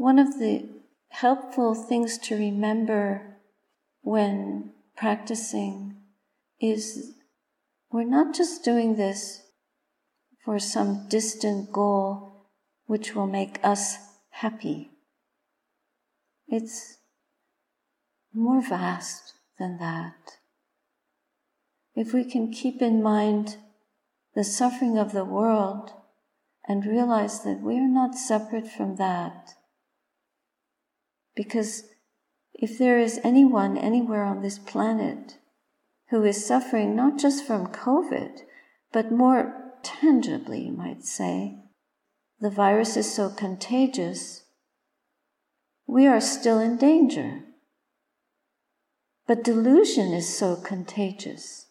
one of the helpful things to remember when practicing is we're not just doing this for some distant goal which will make us happy. It's more vast than that. If we can keep in mind the suffering of the world and realize that we are not separate from that, because if there is anyone anywhere on this planet who is suffering not just from COVID, but more tangibly, you might say, the virus is so contagious, we are still in danger. But delusion is so contagious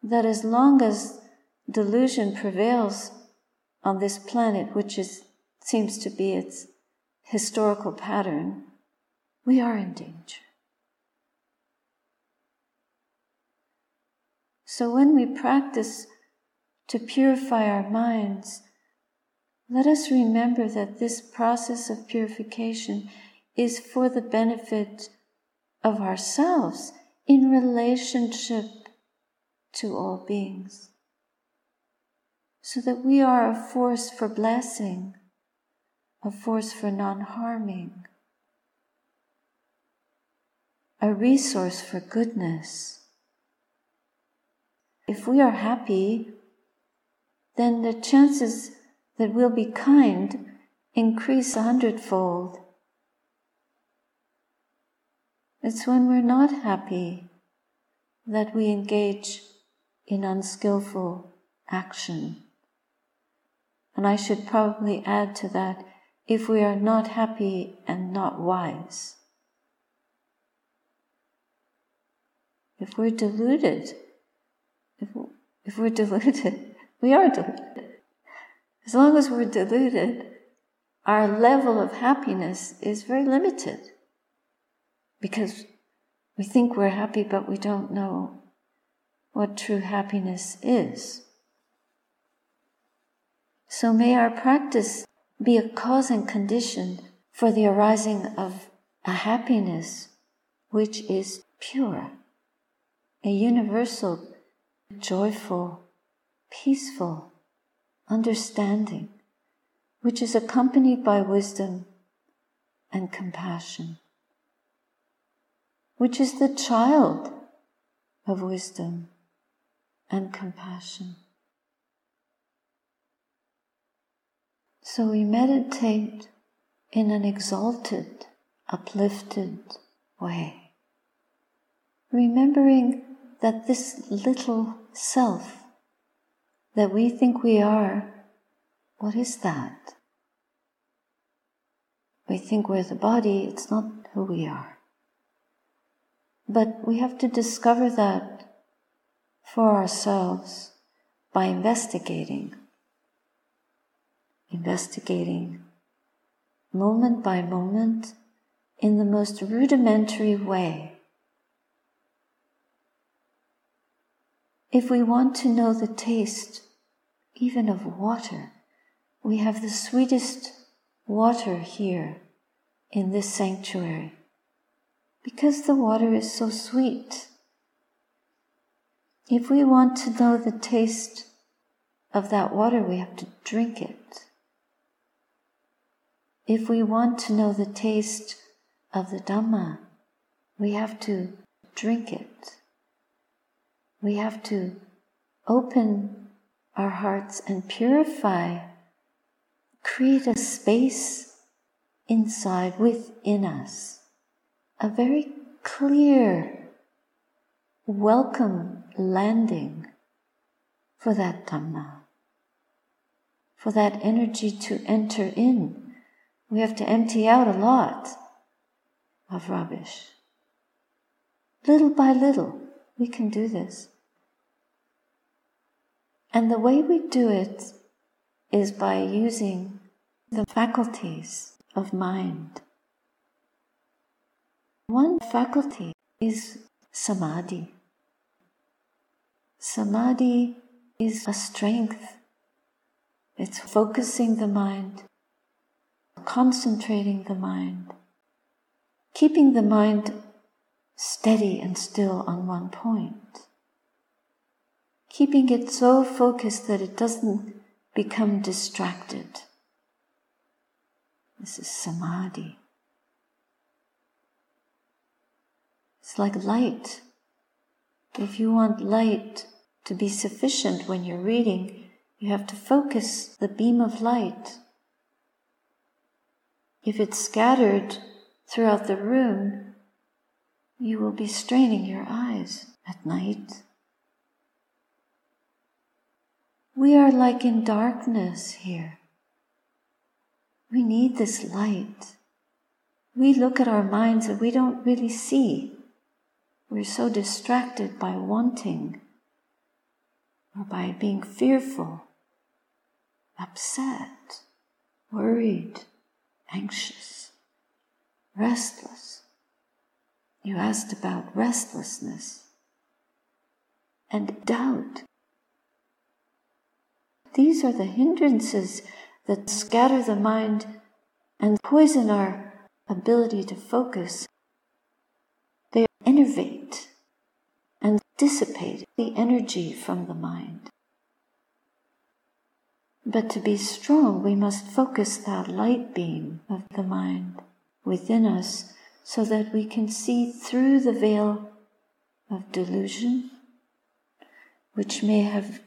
that as long as delusion prevails on this planet, which is, seems to be its historical pattern, we are in danger. So when we practice to purify our minds, let us remember that this process of purification is for the benefit of ourselves in relationship to all beings. So that we are a force for blessing, a force for non harming, a resource for goodness. If we are happy, then the chances that we'll be kind increase a hundredfold. It's when we're not happy that we engage in unskillful action. And I should probably add to that if we are not happy and not wise. If we're deluded, if, if we're deluded, we are deluded. As long as we're deluded, our level of happiness is very limited because we think we're happy, but we don't know what true happiness is. So may our practice be a cause and condition for the arising of a happiness which is pure, a universal, joyful, peaceful understanding, which is accompanied by wisdom and compassion, which is the child of wisdom and compassion. So we meditate in an exalted, uplifted way, remembering that this little self that we think we are, what is that? We think we're the body, it's not who we are. But we have to discover that for ourselves by investigating. Investigating moment by moment in the most rudimentary way. If we want to know the taste even of water, we have the sweetest water here in this sanctuary because the water is so sweet. If we want to know the taste of that water, we have to drink it. If we want to know the taste of the Dhamma, we have to drink it we have to open our hearts and purify, create a space inside within us, a very clear, welcome landing for that Dhamma, for that energy to enter in. We have to empty out a lot of rubbish. Little by little, we can do this. And the way we do it is by using the faculties of mind. One faculty is samadhi. Samadhi is a strength. It's focusing the mind, concentrating the mind, keeping the mind steady and still on one point, keeping it so focused that it doesn't become distracted. This is samadhi. It's like light. If you want light to be sufficient when you're reading, you have to focus the beam of light. If it's scattered throughout the room, you will be straining your eyes at night. We are like in darkness here. We need this light. We look at our minds and we don't really see. We're so distracted by wanting or by being fearful, upset, worried, anxious, restless. You asked about restlessness and doubt. These are the hindrances that scatter the mind and poison our ability to focus. They enervate and dissipate the energy from the mind. But to be strong, we must focus that light beam of the mind within us so that we can see through the veil of delusion, which may have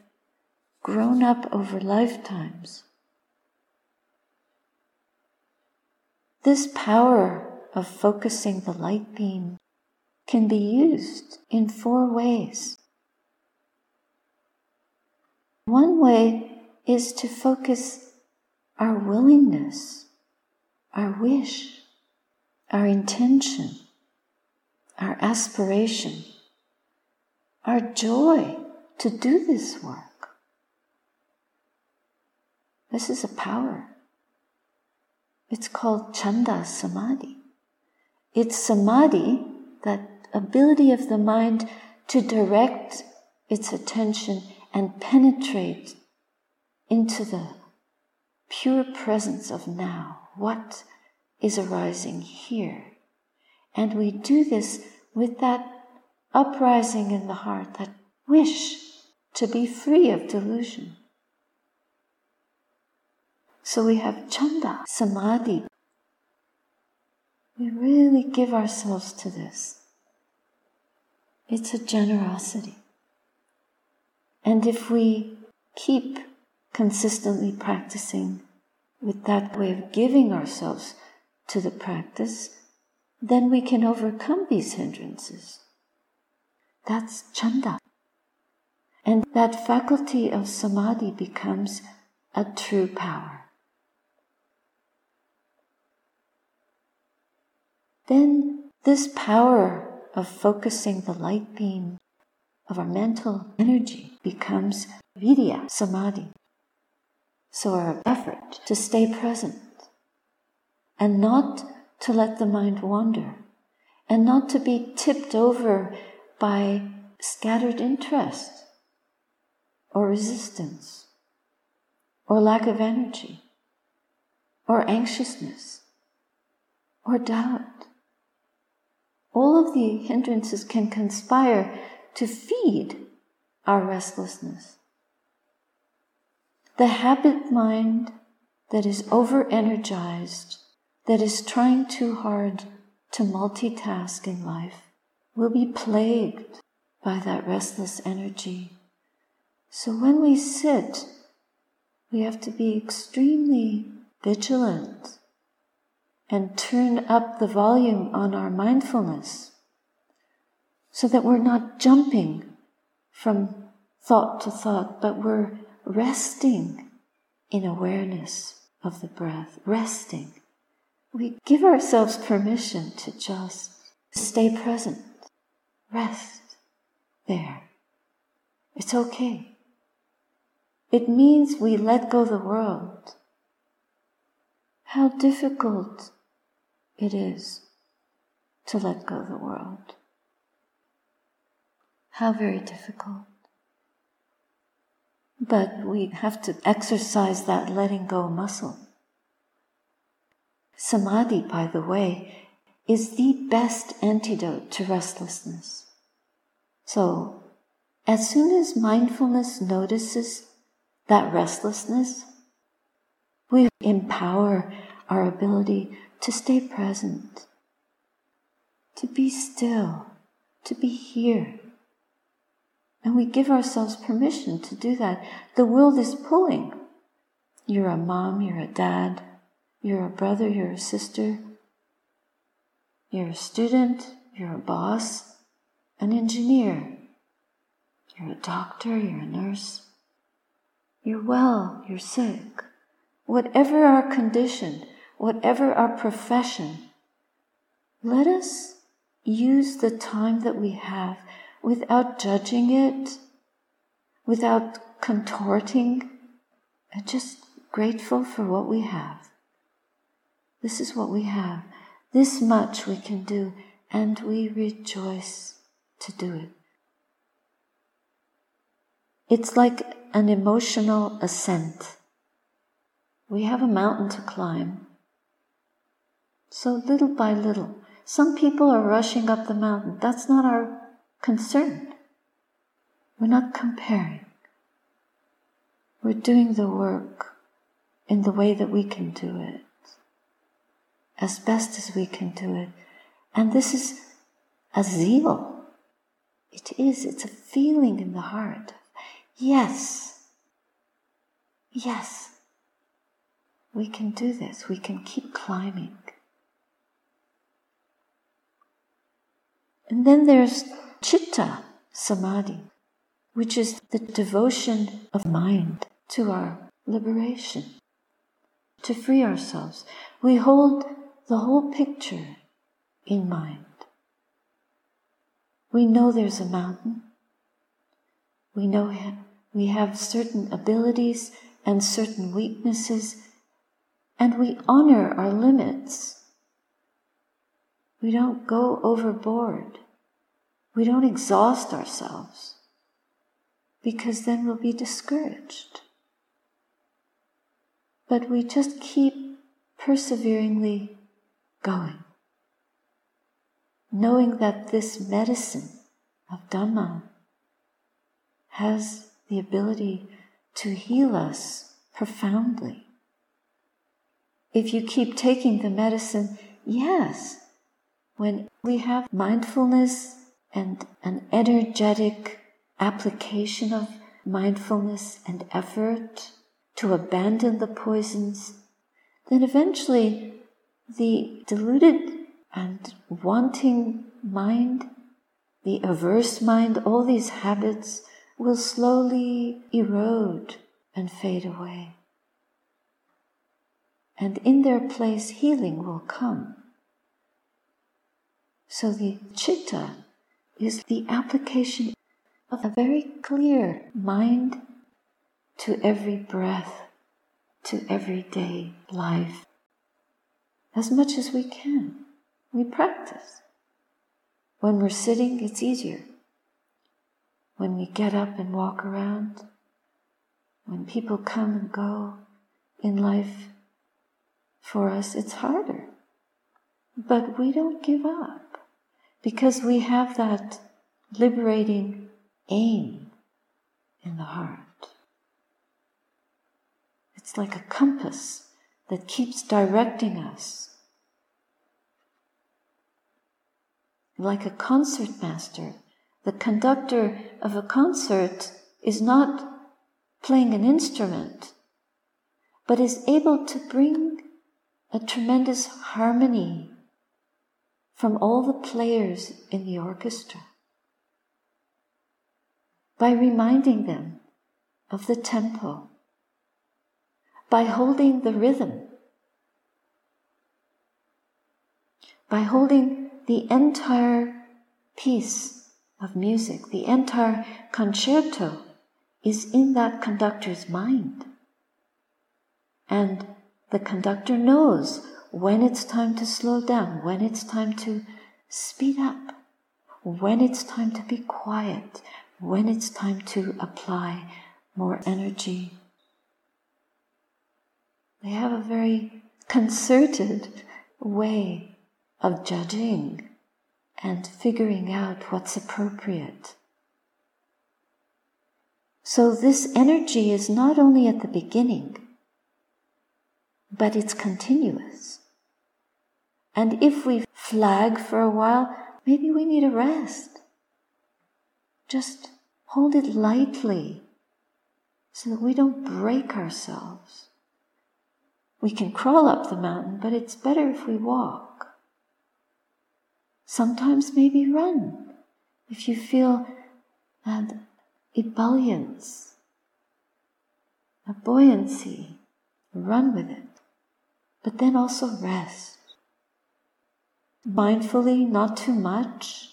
grown up over lifetimes This power of focusing the light beam can be used in four ways. One way is to focus our willingness, our wish, our intention, our aspiration, our joy to do this work. This is a power. It's called Chanda Samadhi. It's Samadhi, that ability of the mind to direct its attention and penetrate into the pure presence of now. What is arising here? And we do this with that uprising in the heart, that wish to be free of delusion. So we have chanda, samadhi. We really give ourselves to this. It's a generosity. And if we keep consistently practicing with that way of giving ourselves to the practice, then we can overcome these hindrances. That's chanda. And that faculty of samadhi becomes a true power. then this power of focusing the light beam of our mental energy becomes viriya, samadhi. So our effort to stay present and not to let the mind wander and not to be tipped over by scattered interest or resistance or lack of energy or anxiousness or doubt all of the hindrances can conspire to feed our restlessness. The habit mind that is over energized, that is trying too hard to multitask in life, will be plagued by that restless energy. So when we sit, we have to be extremely vigilant and turn up the volume on our mindfulness so that we're not jumping from thought to thought, but we're resting in awareness of the breath, resting. We give ourselves permission to just stay present, rest there. It's okay. It means we let go the world. How difficult it is to let go the world. How very difficult. But we have to exercise that letting go muscle. Samadhi, by the way, is the best antidote to restlessness. So, as soon as mindfulness notices that restlessness, we empower our ability to stay present, to be still, to be here. And we give ourselves permission to do that. The world is pulling. You're a mom, you're a dad, you're a brother, you're a sister, you're a student, you're a boss, an engineer, you're a doctor, you're a nurse. You're well, you're sick. Whatever our condition, whatever our profession, let us use the time that we have without judging it, without contorting, just grateful for what we have. This is what we have. This much we can do, and we rejoice to do it. It's like an emotional ascent. We have a mountain to climb. So little by little, some people are rushing up the mountain. That's not our concern. We're not comparing. We're doing the work in the way that we can do it, as best as we can do it. And this is a zeal. It is, it's a feeling in the heart. Yes, yes, we can do this. We can keep climbing. And then there's chitta samadhi, which is the devotion of mind to our liberation, to free ourselves. We hold the whole picture in mind. We know there's a mountain. We know we have certain abilities and certain weaknesses, and we honor our limits. We don't go overboard. We don't exhaust ourselves because then we'll be discouraged. But we just keep perseveringly going, knowing that this medicine of Dhamma has the ability to heal us profoundly. If you keep taking the medicine, yes, when we have mindfulness and an energetic application of mindfulness and effort to abandon the poisons, then eventually the deluded and wanting mind, the averse mind, all these habits will slowly erode and fade away. And in their place, healing will come. So the chitta is the application of a very clear mind to every breath, to everyday life. As much as we can, we practice. When we're sitting, it's easier. When we get up and walk around, when people come and go in life, for us it's harder. But we don't give up because we have that liberating aim in the heart. It's like a compass that keeps directing us. Like a concert master, the conductor of a concert is not playing an instrument, but is able to bring a tremendous harmony from all the players in the orchestra. By reminding them of the tempo, by holding the rhythm, by holding the entire piece of music, the entire concerto is in that conductor's mind. And the conductor knows when it's time to slow down, when it's time to speed up, when it's time to be quiet, when it's time to apply more energy. They have a very concerted way of judging and figuring out what's appropriate. So, this energy is not only at the beginning, but it's continuous. And if we flag for a while, maybe we need a rest. Just hold it lightly so that we don't break ourselves. We can crawl up the mountain, but it's better if we walk. Sometimes maybe run. If you feel that ebullience, a buoyancy, run with it. But then also rest. Mindfully, not too much.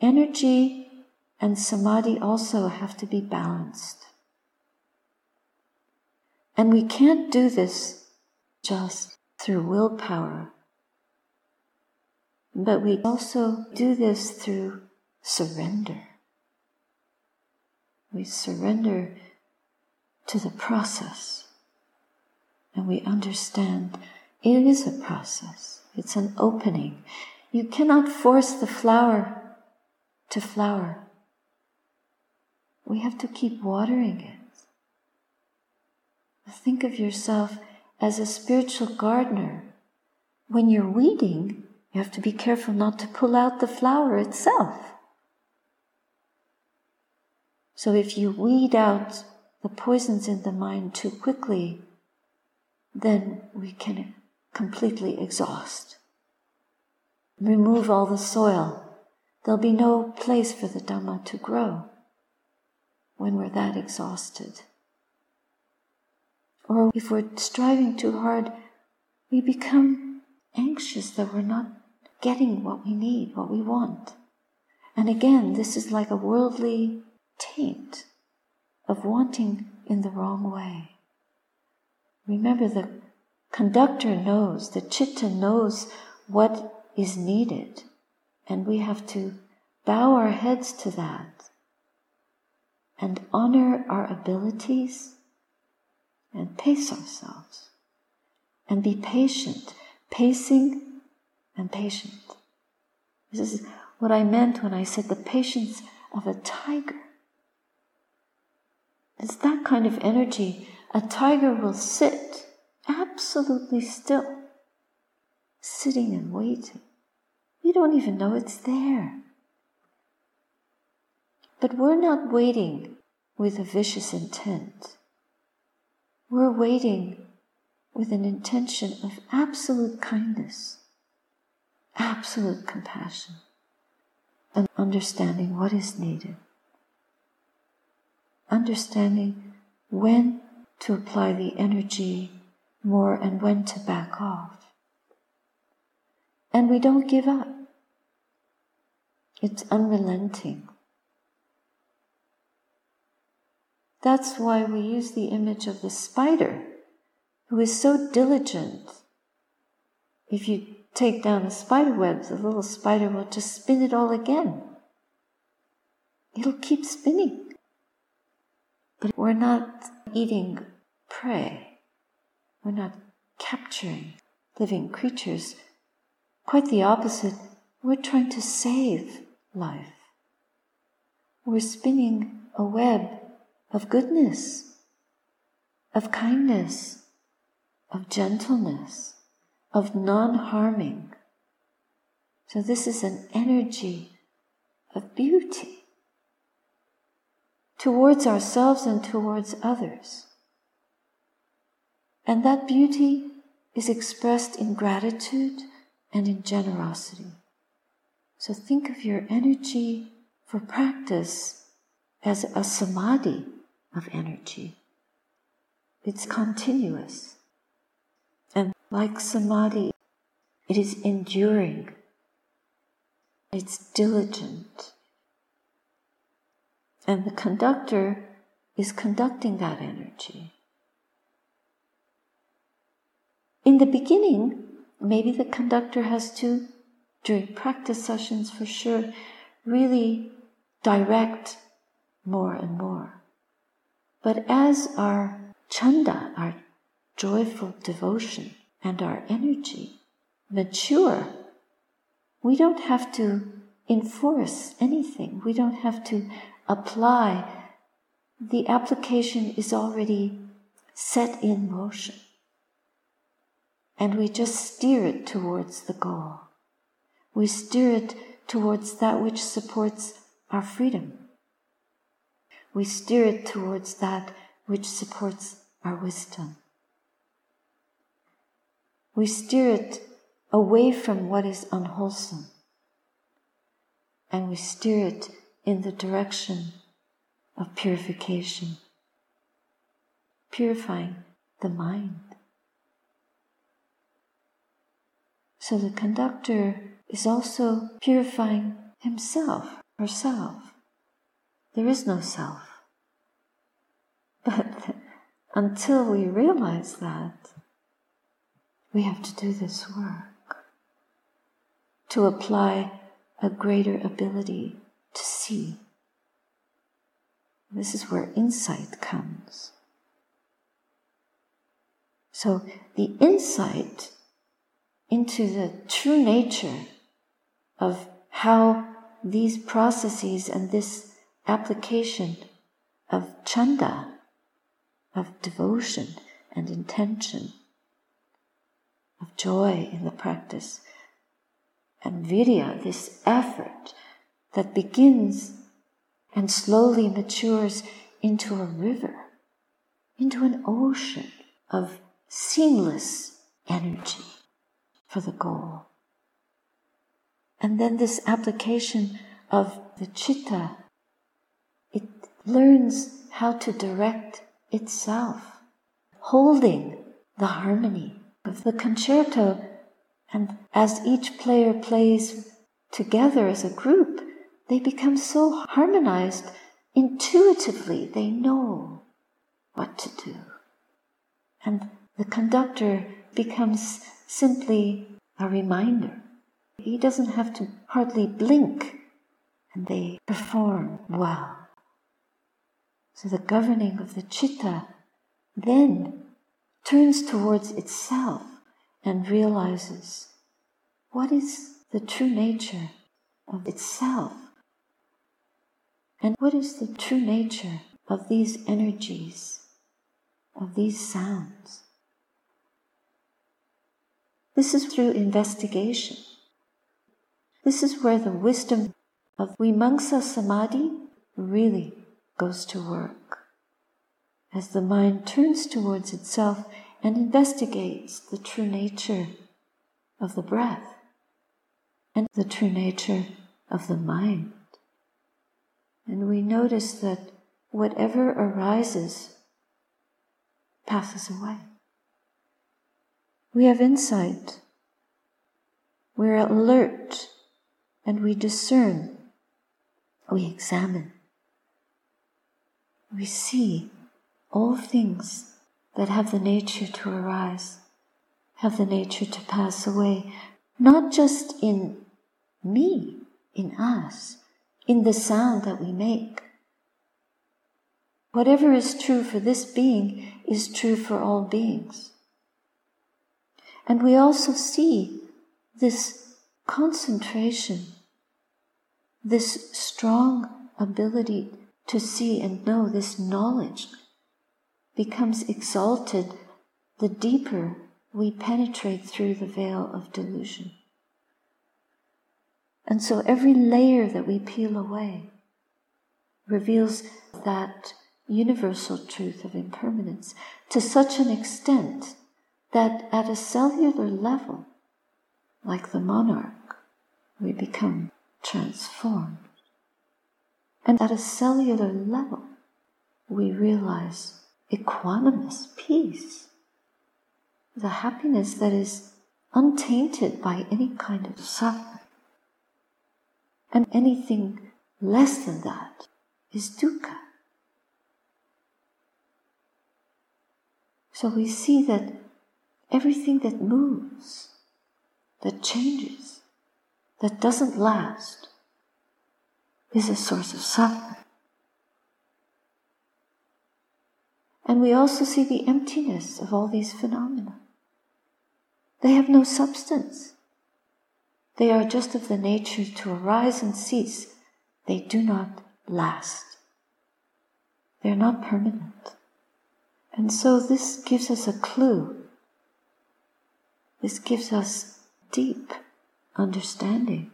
Energy and samadhi also have to be balanced. And we can't do this just through willpower, but we also do this through surrender. We surrender to the process and we understand it is a process, it's an opening. You cannot force the flower to flower. We have to keep watering it. Think of yourself as a spiritual gardener. When you're weeding, you have to be careful not to pull out the flower itself. So if you weed out the poisons in the mind too quickly, then we can completely exhaust. Remove all the soil. There'll be no place for the Dhamma to grow when we're that exhausted. Or if we're striving too hard, we become anxious that we're not getting what we need, what we want. And again, this is like a worldly taint of wanting in the wrong way. Remember, the conductor knows, the chitta knows what is needed, and we have to bow our heads to that and honor our abilities and pace ourselves and be patient, pacing and patient. This is what I meant when I said the patience of a tiger. It's that kind of energy. A tiger will sit absolutely still, sitting and waiting. You don't even know it's there. But we're not waiting with a vicious intent. We're waiting with an intention of absolute kindness, absolute compassion, and understanding what is needed. Understanding when to apply the energy more and when to back off. And we don't give up. It's unrelenting. That's why we use the image of the spider, who is so diligent. If you take down a spider web, the little spider will just spin it all again. It'll keep spinning. But we're not eating prey. We're not capturing living creatures. Quite the opposite. We're trying to save life. We're spinning a web of goodness, of kindness, of gentleness, of non harming. So, this is an energy of beauty towards ourselves and towards others. And that beauty is expressed in gratitude and in generosity. So think of your energy for practice as a samadhi of energy. It's continuous. And like samadhi, it is enduring. It's diligent. And the conductor is conducting that energy. In the beginning, maybe the conductor has to, during practice sessions for sure, really direct more and more. But as our chanda, our joyful devotion and our energy mature, we don't have to enforce anything. We don't have to apply. The application is already set in motion. And we just steer it towards the goal. We steer it towards that which supports our freedom. We steer it towards that which supports our wisdom. We steer it away from what is unwholesome. And we steer it in the direction of purification, purifying the mind. So the conductor is also purifying himself, herself. There is no self. But until we realize that, we have to do this work to apply a greater ability to see. This is where insight comes. So the insight into the true nature of how these processes and this application of chanda, of devotion and intention, of joy in the practice, and virya, this effort that begins and slowly matures into a river, into an ocean of seamless energy for the goal. And then this application of the chitta, it learns how to direct itself, holding the harmony of the concerto. And as each player plays together as a group, they become so harmonized intuitively, they know what to do. And the conductor becomes simply a reminder. He doesn't have to hardly blink, and they perform well. So the governing of the chitta then turns towards itself and realizes what is the true nature of itself and what is the true nature of these energies, of these sounds. This is through investigation. This is where the wisdom of Vimamsa Samadhi really goes to work. As the mind turns towards itself and investigates the true nature of the breath and the true nature of the mind. And we notice that whatever arises passes away. We have insight. We're alert and we discern. We examine. We see all things that have the nature to arise, have the nature to pass away, not just in me, in us, in the sound that we make. Whatever is true for this being is true for all beings. And we also see this concentration, this strong ability to see and know, this knowledge becomes exalted the deeper we penetrate through the veil of delusion. And so every layer that we peel away reveals that universal truth of impermanence to such an extent that at a cellular level, like the monarch, we become transformed. And at a cellular level, we realize equanimous peace, the happiness that is untainted by any kind of suffering. And anything less than that is dukkha. So we see that everything that moves, that changes, that doesn't last, is a source of suffering. And we also see the emptiness of all these phenomena. They have no substance. They are just of the nature to arise and cease. They do not last. They're not permanent. And so this gives us a clue. This gives us deep understanding,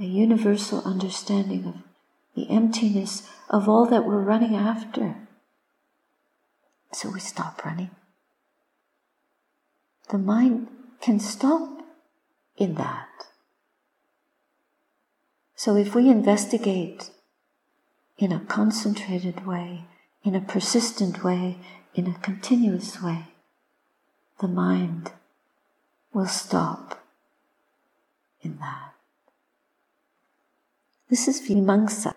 a universal understanding of the emptiness of all that we're running after. So we stop running. The mind can stop in that. So if we investigate in a concentrated way, in a persistent way, in a continuous way, the mind will stop in that. This is vimamsa.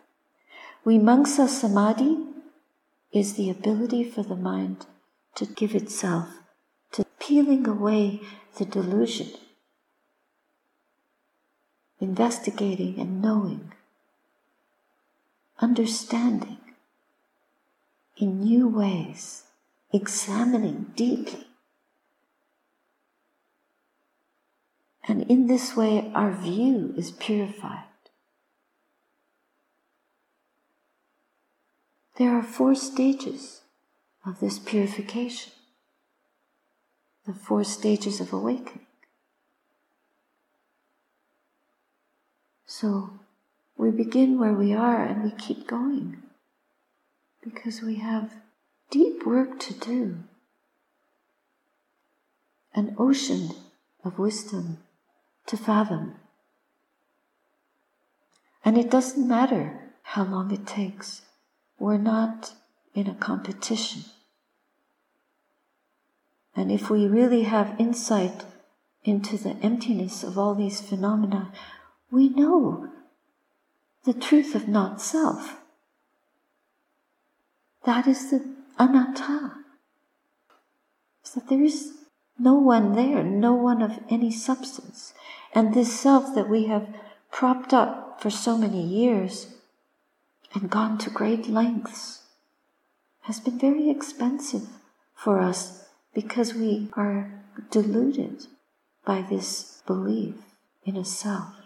Vimamsa samadhi is the ability for the mind to give itself to peeling away the delusion, investigating and knowing, understanding in new ways, examining deeply. And in this way, our view is purified. There are four stages of this purification, the four stages of awakening. So we begin where we are and we keep going because we have deep work to do. An ocean of wisdom to fathom. And it doesn't matter how long it takes. We're not in a competition. And if we really have insight into the emptiness of all these phenomena, we know the truth of not self. That is the anatta. Is that there is no one there, no one of any substance. And this self that we have propped up for so many years and gone to great lengths has been very expensive for us because we are deluded by this belief in a self.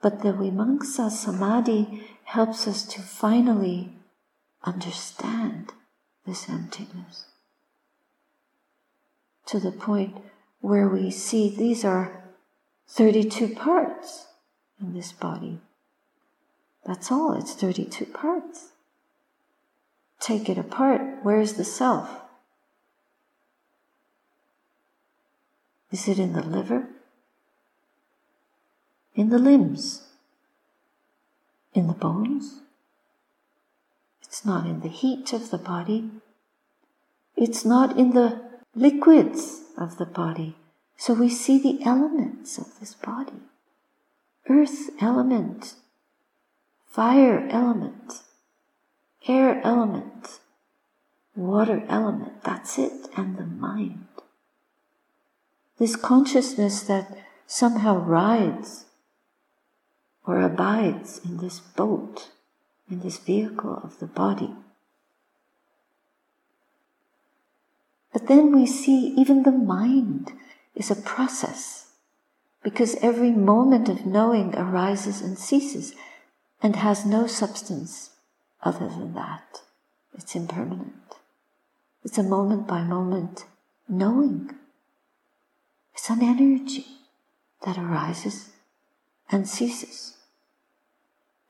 But the Vimamsa Samadhi helps us to finally understand this emptiness to the point where we see these are 32 parts in this body. That's all, it's 32 parts. Take it apart, where's the self? Is it in the liver? In the limbs? In the bones? It's not in the heat of the body. It's not in the liquids of the body. So we see the elements of this body earth element, fire element, air element, water element. That's it, and the mind. This consciousness that somehow rides or abides in this boat, in this vehicle of the body. But then we see even the mind is a process because every moment of knowing arises and ceases and has no substance other than that. It's impermanent. It's a moment by moment knowing. It's an energy that arises and ceases.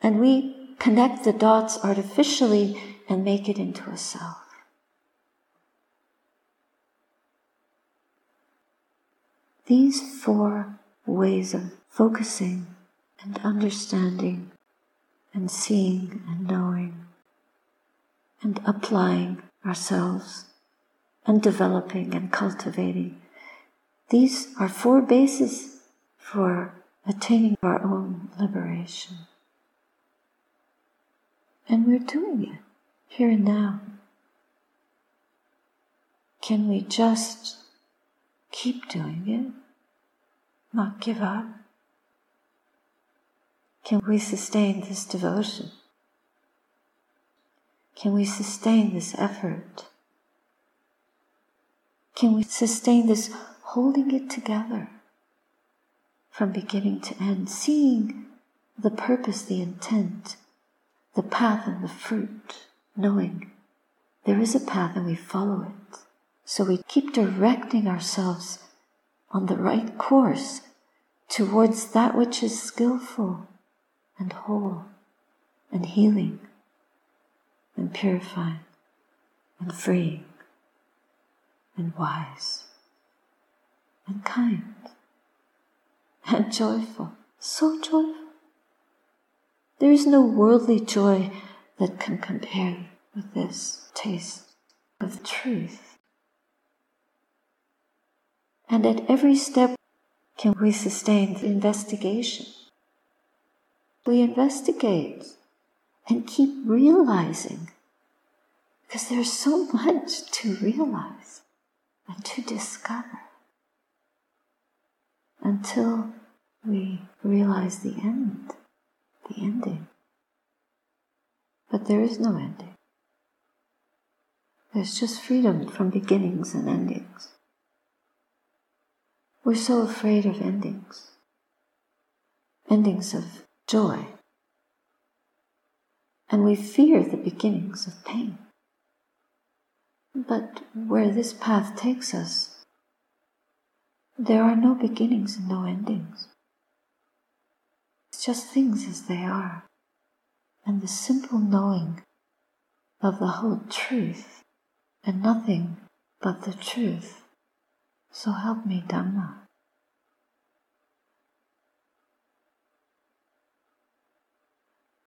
And we connect the dots artificially and make it into a self. These four ways of focusing and understanding and seeing and knowing and applying ourselves and developing and cultivating. These are four bases for attaining our own liberation. And we're doing it here and now. Can we just keep doing it? not give up? Can we sustain this devotion? can we sustain this effort? Can we sustain this holding it together from beginning to end, seeing the purpose, the intent, the path, and the fruit, knowing there is a path and we follow it. So we keep directing ourselves on the right course towards that which is skillful and whole and healing and purifying and freeing and wise and kind and joyful, so joyful. There is no worldly joy that can compare with this taste of truth. And at every step, can we sustain the investigation? We investigate and keep realizing because there's so much to realize and to discover until we realize the end, the ending. But there is no ending. There's just freedom from beginnings and endings. We're so afraid of endings, endings of joy, and we fear the beginnings of pain. But where this path takes us, there are no beginnings and no endings. It's just things as they are. And the simple knowing of the whole truth and nothing but the truth. So help me, Dhamma.